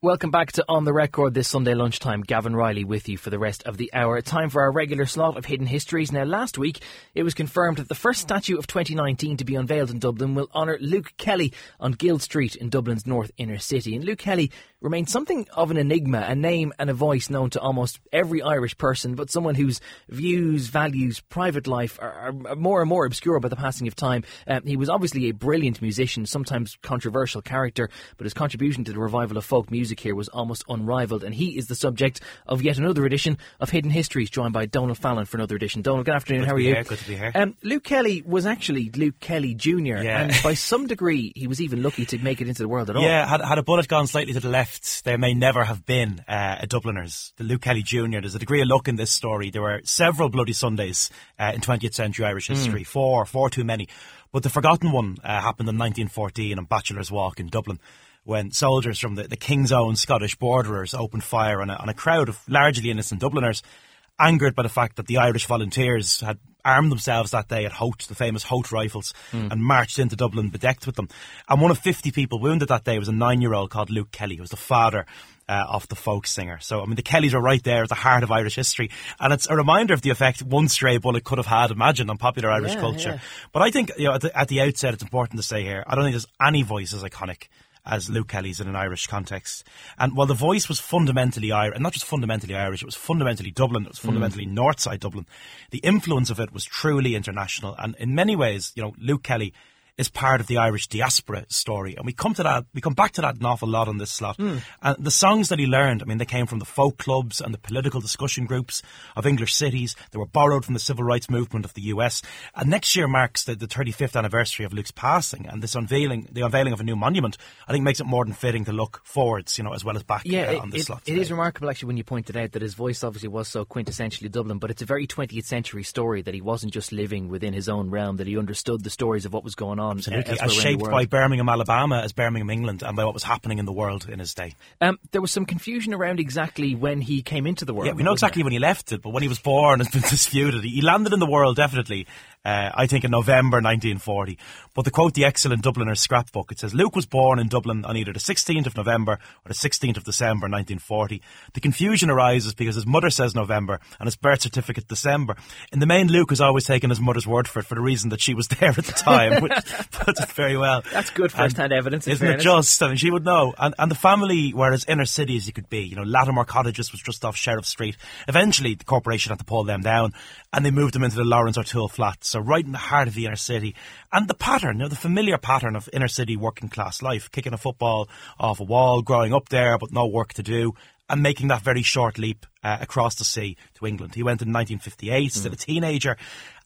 Welcome back to On the Record this Sunday lunchtime. Gavan Reilly with you for the rest of the hour. Time for our regular slot of hidden histories. Now, last week it was confirmed that the first statue of 2019 to be unveiled in Dublin will honour Luke Kelly on Guild Street in Dublin's north inner city. And Luke Kelly remains something of an enigma, a name and a voice known to almost every Irish person, but someone whose views, values, private life are, are more and more obscure by the passing of time. Um, he was obviously a brilliant musician, sometimes controversial character, but his contribution to the revival of folk music music here was almost unrivaled, and he is the subject of yet another edition of Hidden Histories, joined by Donald Fallon for another edition. Donald, good afternoon. Good How are you? Here, good to be here. Um, Luke Kelly was actually Luke Kelly Jr., yeah. and by some degree, he was even lucky to make it into the world at all. Yeah, had, had a bullet gone slightly to the left, there may never have been uh, a Dubliners. The Luke Kelly Jr. There's a degree of luck in this story. There were several Bloody Sundays uh, in 20th century Irish history, mm. four, four too many. But the forgotten one uh, happened in 1914 on Bachelor's Walk in Dublin when soldiers from the, the King's Own Scottish borderers opened fire on a, on a crowd of largely innocent Dubliners, angered by the fact that the Irish volunteers had armed themselves that day at Howth, the famous Howth rifles, mm. and marched into Dublin bedecked with them. And one of 50 people wounded that day was a nine year old called Luke Kelly, who was the father uh, of the folk singer. So, I mean, the Kellys are right there at the heart of Irish history. And it's a reminder of the effect one stray bullet could have had, imagine, on popular Irish yeah, culture. Yeah. But I think, you know, at the, at the outset, it's important to say here, I don't think there's any voice as iconic as Luke Kelly's in an Irish context. And while the voice was fundamentally Irish, and not just fundamentally Irish, it was fundamentally Dublin, it was fundamentally mm. Northside Dublin, the influence of it was truly international. And in many ways, you know, Luke Kelly is part of the Irish diaspora story. And we come to that, we come back to that an awful lot on this slot. Mm. And the songs that he learned, I mean, they came from the folk clubs and the political discussion groups of English cities. They were borrowed from the civil rights movement of the US. And next year marks the, the 35th anniversary of Luke's passing. And this unveiling, the unveiling of a new monument, I think makes it more than fitting to look forwards, you know, as well as back yeah, uh, on this it, slot. It is remarkable, actually, when you pointed out that his voice obviously was so quintessentially Dublin, but it's a very 20th century story that he wasn't just living within his own realm, that he understood the stories of what was going on. Absolutely. Uh, shaped by Birmingham, Alabama, as Birmingham, England, and by what was happening in the world in his day. Um, there was some confusion around exactly when he came into the world. Yeah, we know exactly there? when he left it, but when he was born has been disputed. He landed in the world definitely uh, I think in November 1940. But the quote the excellent Dubliner scrapbook, it says Luke was born in Dublin on either the 16th of November or the 16th of December 1940. The confusion arises because his mother says November and his birth certificate December. In the main, Luke has always taken his mother's word for it for the reason that she was there at the time, which puts it very well. That's good first-hand evidence, isn't fairness. it? Just, I mean, she would know. And, and the family were as inner city as you could be. You know, Lattimore Cottages was just off Sheriff Street. Eventually, the corporation had to pull them down, and they moved them into the Lawrence O'Toole flats. So right in the heart of the inner city. And the pattern, you know, the familiar pattern of inner city working class life, kicking a football off a wall, growing up there but no work to do, and making that very short leap uh, across the sea to England. He went in 1958, mm. still a teenager,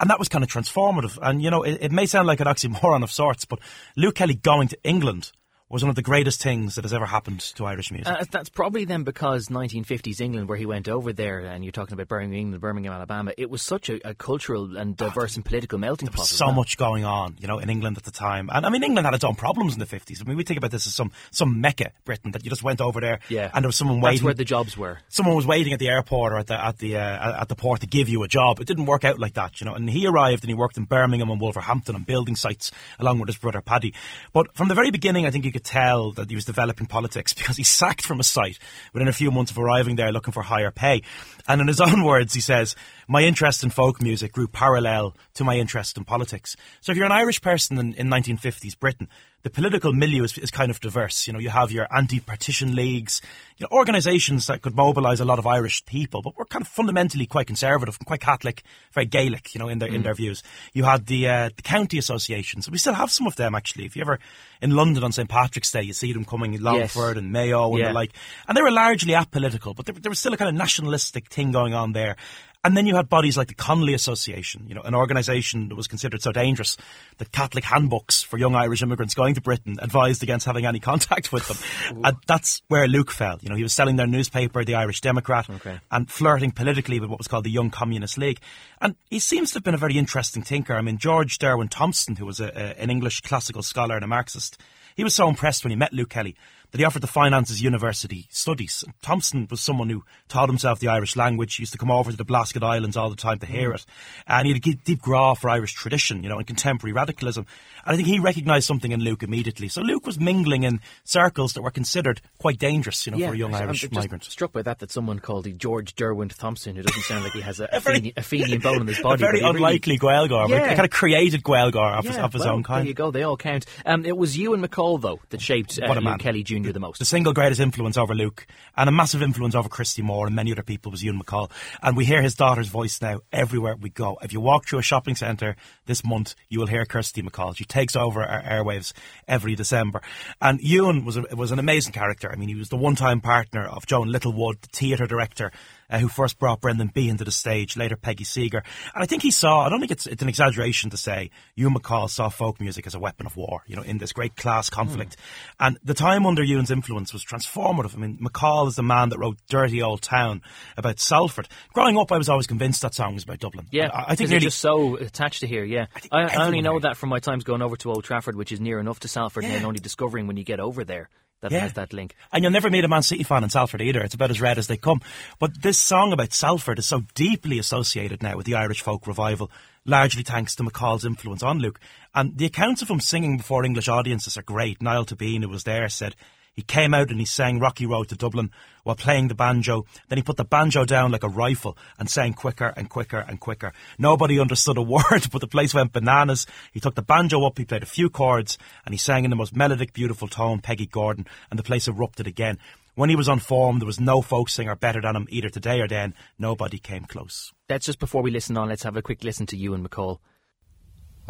and that was kind of transformative. And, you know, it, it may sound like an oxymoron of sorts, but Luke Kelly going to England was one of the greatest things that has ever happened to Irish music. Uh, that's probably then because 1950s England, where he went over there, and you're talking about Birmingham, England, Birmingham, Alabama, it was such a, a cultural and diverse oh, and political melting pot. so much going on, you know, in England at the time. And I mean, England had its own problems in the 50s. I mean, we think about this as some, some mecca, Britain, that you just went over there yeah. and there was someone waiting. That's where the jobs were. Someone was waiting at the airport or at the, at the, uh, at the port to give you a job. It didn't work out like that, you know. And he arrived and he worked in Birmingham and Wolverhampton on building sites along with his brother Paddy. But from the very beginning, I think you could tell that he was developing politics because he sacked from a site within a few months of arriving there looking for higher pay. And in his own words, he says, My interest in folk music grew parallel to my interest in politics. So if you're an Irish person in, in 1950s Britain, the political milieu is, is kind of diverse. You know, you have your anti-partition leagues, you know, organisations that could mobilise a lot of Irish people, but were kind of fundamentally quite conservative and quite Catholic, very Gaelic, you know, in their mm. in their views. You had the uh, the county associations. We still have some of them actually. If you ever in London on St Patrick's Day, you see them coming Longford yes. and Mayo and yeah. the like, and they were largely apolitical, but there, there was still a kind of nationalistic thing going on there. And then you had bodies like the Connolly Association, you know, an organisation that was considered so dangerous that Catholic handbooks for young Irish immigrants going to Britain advised against having any contact with them. and that's where Luke fell. You know, he was selling their newspaper, the Irish Democrat, okay. and flirting politically with what was called the Young Communist League. And he seems to have been a very interesting thinker. I mean, George Derwent Thomson, who was a, a, an English classical scholar and a Marxist, he was so impressed when he met Luke Kelly that he offered to finance his university studies. And Thomson was someone who taught himself the Irish language. He used to come over to the Blasket Islands all the time to hear it. And he had a deep grá for Irish tradition, you know, and contemporary radicalism. And I think he recognised something in Luke immediately. So Luke was mingling in circles that were considered quite dangerous, you know, for a young Irish I'm migrant. struck by that, that someone called he George Derwent Thomson, who doesn't sound like he has a, a, Fenian, a Fenian bone in his body. A very unlikely Gaeilgeoir, Yeah. kind of created Gaeilgeoir of, his, of his well, own kind. There you go. They all count. Um, it was Ewan MacColl though that shaped uh, What a Luke man. Kelly Jr. the most. the single greatest influence over Luke and a massive influence over Christy Moore and many other people was Ewan MacColl. And we hear his daughter's voice now everywhere we go. If you walk through a shopping centre this month, you will hear Kirsty MacColl. She takes over our airwaves every December. And Ewan was, a, was an amazing character. I mean, he was the one-time partner of Joan Littlewood, the theatre director, uh, who first brought Brendan Behan to the stage, later Peggy Seeger. And I think he saw, I don't think it's, it's an exaggeration to say, Ewan MacColl saw folk music as a weapon of war, you know, in this great class conflict. And the time under Ewan's influence was transformative. I mean, MacColl is the man that wrote Dirty Old Town about Salford. Growing up, I was always convinced that song was about Dublin. Yeah, I, I think nearly, just so attached to here. Yeah, think I, I only know that from my times going over to Old Trafford, which is near enough to Salford, and Yeah. then only discovering when you get over there that Yeah. has that link. And you'll never meet a Man City fan in Salford either. It's about as red as they come. But this song about Salford is so deeply associated now with the Irish folk revival, largely thanks to MacColl's influence on Luke. And the accounts of him singing before English audiences are great. Niall Tóibín, who was there, said he came out and he sang Rocky Road to Dublin while playing the banjo. Then he put the banjo down like a rifle and sang quicker and quicker and quicker. Nobody understood a word, but the place went bananas. He took the banjo up, he played a few chords, and he sang in the most melodic, beautiful tone, Peggy Gordon, and the place erupted again. When he was on form, there was no folk singer better than him either today or then. Nobody came close. That's just before we listen on. Let's have a quick listen to Ewan MacColl.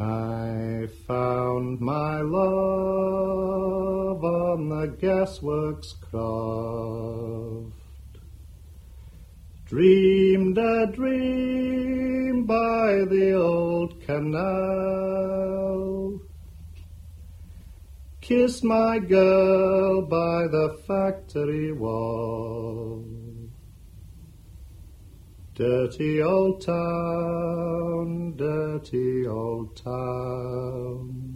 I found my love on the gasworks croft. Dreamed a dream by the old canal. Kissed my girl by the factory wall. Dirty old town, dirty old town.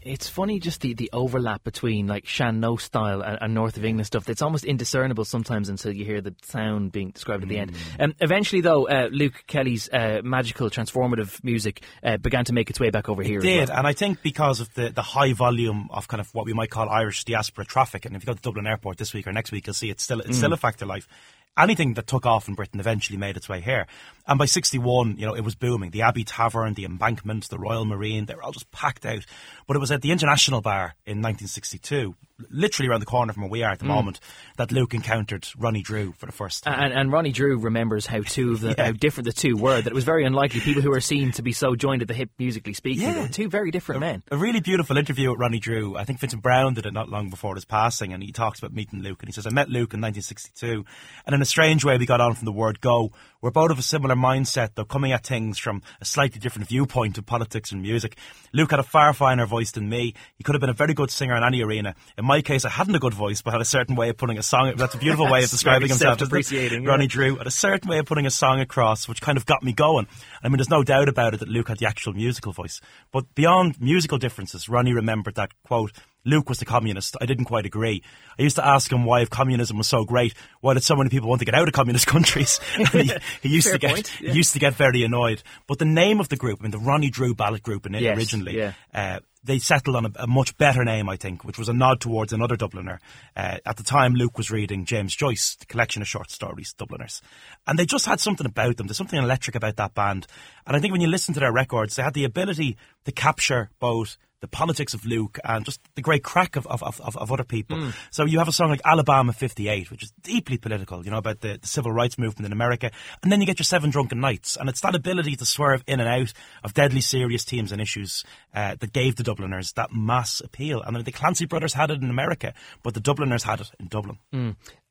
It's funny just the, the overlap between like sean-nós style and, and North of England stuff. It's almost indiscernible sometimes until you hear the sound being described at the end. Um, eventually, though, uh, Luke Kelly's uh, magical, transformative music uh, began to make its way back over here. as did, well. and I think because of the, the high volume of kind of what we might call Irish diaspora traffic, and if you go to Dublin Airport this week or next week, you'll see it's still it's still a factor life. Anything that took off in Britain eventually made its way here, and by '61, you know, it was booming. The Abbey Tavern, the Embankment, the Royal Marine, they were all just packed out. But it was at the International Bar in 1962, literally around the corner from where we are at the mm. moment, that Luke encountered Ronnie Drew for the first time. And, and Ronnie Drew remembers how two of the Yeah. how different the two were. That it was very unlikely people who are seen to be so joined at the hip musically speaking. Yeah. Were two very different men. a really beautiful interview with Ronnie Drew. I think Vincent Browne did it not long before his passing, and he talks about meeting Luke. And he says, I met Luke in 1962, and in a strange way, we got on from the word go. We're both of a similar mindset, though coming at things from a slightly different viewpoint of politics and music. Luke had a far finer voice than me. He could have been a very good singer in any arena. In my case, I hadn't a good voice, but had a certain way of putting a song. That's a beautiful way of describing himself. yeah. Ronnie Drew had a certain way of putting a song across, which kind of got me going. I mean, there's no doubt about it that Luke had the actual musical voice. But beyond musical differences, Ronnie remembered that, quote, Luke was the communist. I didn't quite agree. I used to ask him why if communism was so great, why did so many people want to get out of communist countries? And he, he used Fair to get yeah. he used to get very annoyed. But the name of the group, I mean, the Ronnie Drew Ballad Group in it Yes, originally, yeah. uh, they settled on a, a much better name, I think, which was a nod towards another Dubliner. Uh, at the time, Luke was reading James Joyce, the collection of short stories, Dubliners. And they just had something about them. There's something electric about that band. And I think when you listen to their records, they had the ability to capture both the politics of Luke and just the great crack of, of, of, of- other people. Hmm. So you have a song like Alabama 58, which is deeply political, you know, about the, the civil rights movement in America. And then you get your Seven Drunken Nights. And it's that ability to swerve in and out of deadly serious themes and issues uh, that gave the Dubliners that mass appeal. And the Clancy brothers had it in America, but the Dubliners had it in Dublin.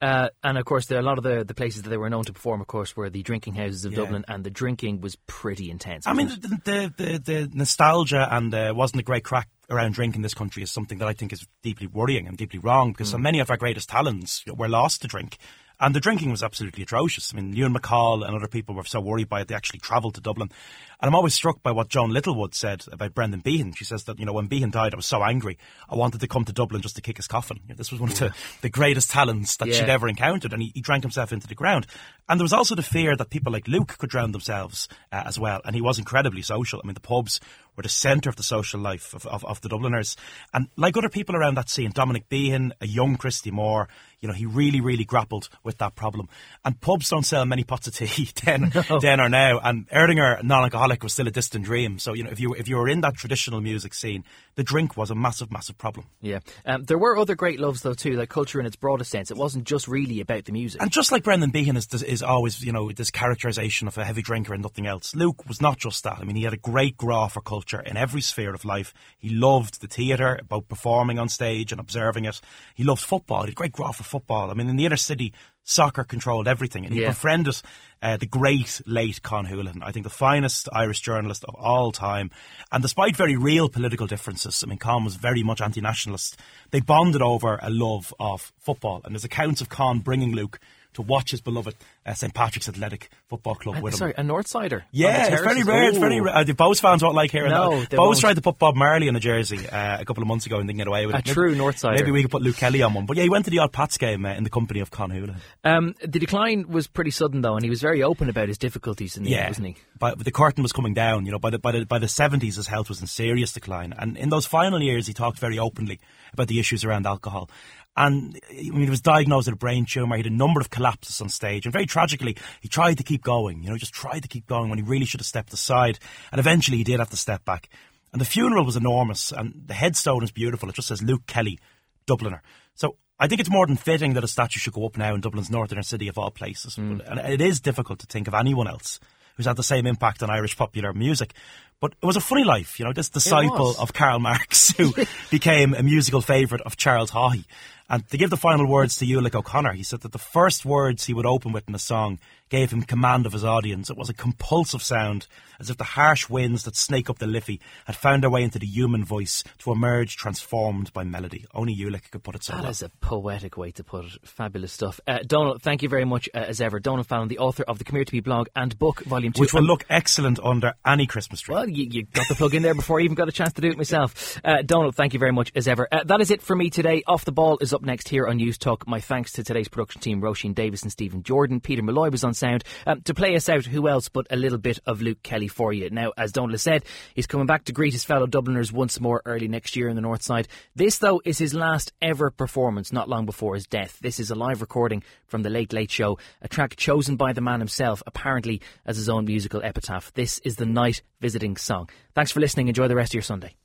Uh, and of course, there are a lot of the, the places that they were known to perform. Of course, were the drinking houses of Yeah. Dublin, and the drinking was pretty intense. I mean, the, the, the, the nostalgia and uh, wasn't a great crack around drink in this country is something that I think is deeply worrying and deeply wrong because so many of our greatest talents were lost to drink. And the drinking was absolutely atrocious. I mean, Ewan MacColl and other people were so worried by it, they actually travelled to Dublin. And I'm always struck by what Joan Littlewood said about Brendan Behan. She says that, you know, when Behan died, I was so angry. I wanted to come to Dublin just to kick his coffin. You know, this was one of the, the greatest talents that Yeah. she'd ever encountered. And he, he drank himself into the ground. And there was also the fear that people like Luke could drown themselves uh, as well. And he was incredibly social. I mean, the pubs were the centre of the social life of, of, of the Dubliners. And like other people around that scene, Dominic Behan, a young Christy Moore, you know, he really, really grappled with that problem. And pubs don't sell many pots of tea then, then or now. And Erdinger, non-alcoholic, was still a distant dream. So, you know, if you, if you were in that traditional music scene, the drink was a massive, massive problem. Yeah. Um, there were other great loves, though, too, like culture in its broadest sense. It wasn't just really about the music. And just like Brendan Behan is, is always, you know, this characterization of a heavy drinker and nothing else, Luke was not just that. I mean, he had a great grá for culture in every sphere of life. He loved the theatre, both performing on stage and observing it. He loved football. He had a great grá for football. I mean, in the inner city, soccer controlled everything. And he Yeah. befriended uh, the great late Con Houlihan, I think the finest Irish journalist of all time. And despite very real political differences, I mean, Con was very much anti-nationalist. They bonded over a love of football. And there's accounts of Con bringing Luke to watch his beloved uh, St. Patrick's Athletic Football Club And- with him. sorry, a Northsider. on Yeah, it's very rare. It's very rare. Uh, the Bohs fans won't like hearing No, that. Bohs won't. tried to put Bob Marley in a jersey uh, a couple of months ago and didn't get away with A it. A true Northsider. Maybe we could put Luke Kelly on one. But yeah, he went to the odd Pats game uh, in the company of Con Houlihan. Um, the decline was pretty sudden, though, and he was very open about his difficulties in the end, Yeah, wasn't he? But the curtain was coming down. You know, by the by the by the seventies, his health was in serious decline, and in those final years, he talked very openly about the issues around alcohol. And I mean, he was diagnosed with a brain tumor. He had a number of collapses on stage, and very tragically, he tried to keep going. You know, just tried to keep going when he really should have stepped aside. And eventually, he did have to step back. And the funeral was enormous, and the headstone is beautiful. It just says Luke Kelly, Dubliner. So I think it's more than fitting that a statue should go up now in Dublin's northern city of all places. Mm. But, and it is difficult to think of anyone else who's had the same impact on Irish popular music. But it was a funny life, you know, this disciple of Karl Marx who became a musical favourite of Charles Haughey. And to give the final words to Ulick O'Connor, he said that the first words he would open with in a song gave him command of his audience. It was a compulsive sound, as if the harsh winds that snake up the Liffey had found their way into the human voice to emerge transformed by melody. Only Ulick could put it so That well. is a poetic way to put it. Fabulous stuff. Uh, Donald, thank you very much uh, as ever. Donald Fallon, the author of the Come Here to Me blog and book, Volume 2. Which will And- look excellent under any Christmas tree. Well, you, you got the plug in there before I even got a chance to do it myself. Uh, Donald, thank you very much as ever. Uh, that is it for me today. Off the Ball is up next here on Newstalk. My thanks to today's production team, Roisin Davis and Stephen Jordan. Peter Malloy was on sound. Um, to play us out, who else but a little bit of Luke Kelly for you. Now, as Donald said, he's coming back to greet his fellow Dubliners once more early next year in the North Side. This, though, is his last ever performance, not long before his death. This is a live recording from the Late Late Show, a track chosen by the man himself, apparently as his own musical epitaph. This is the night visiting song. Thanks for listening. Enjoy the rest of your Sunday.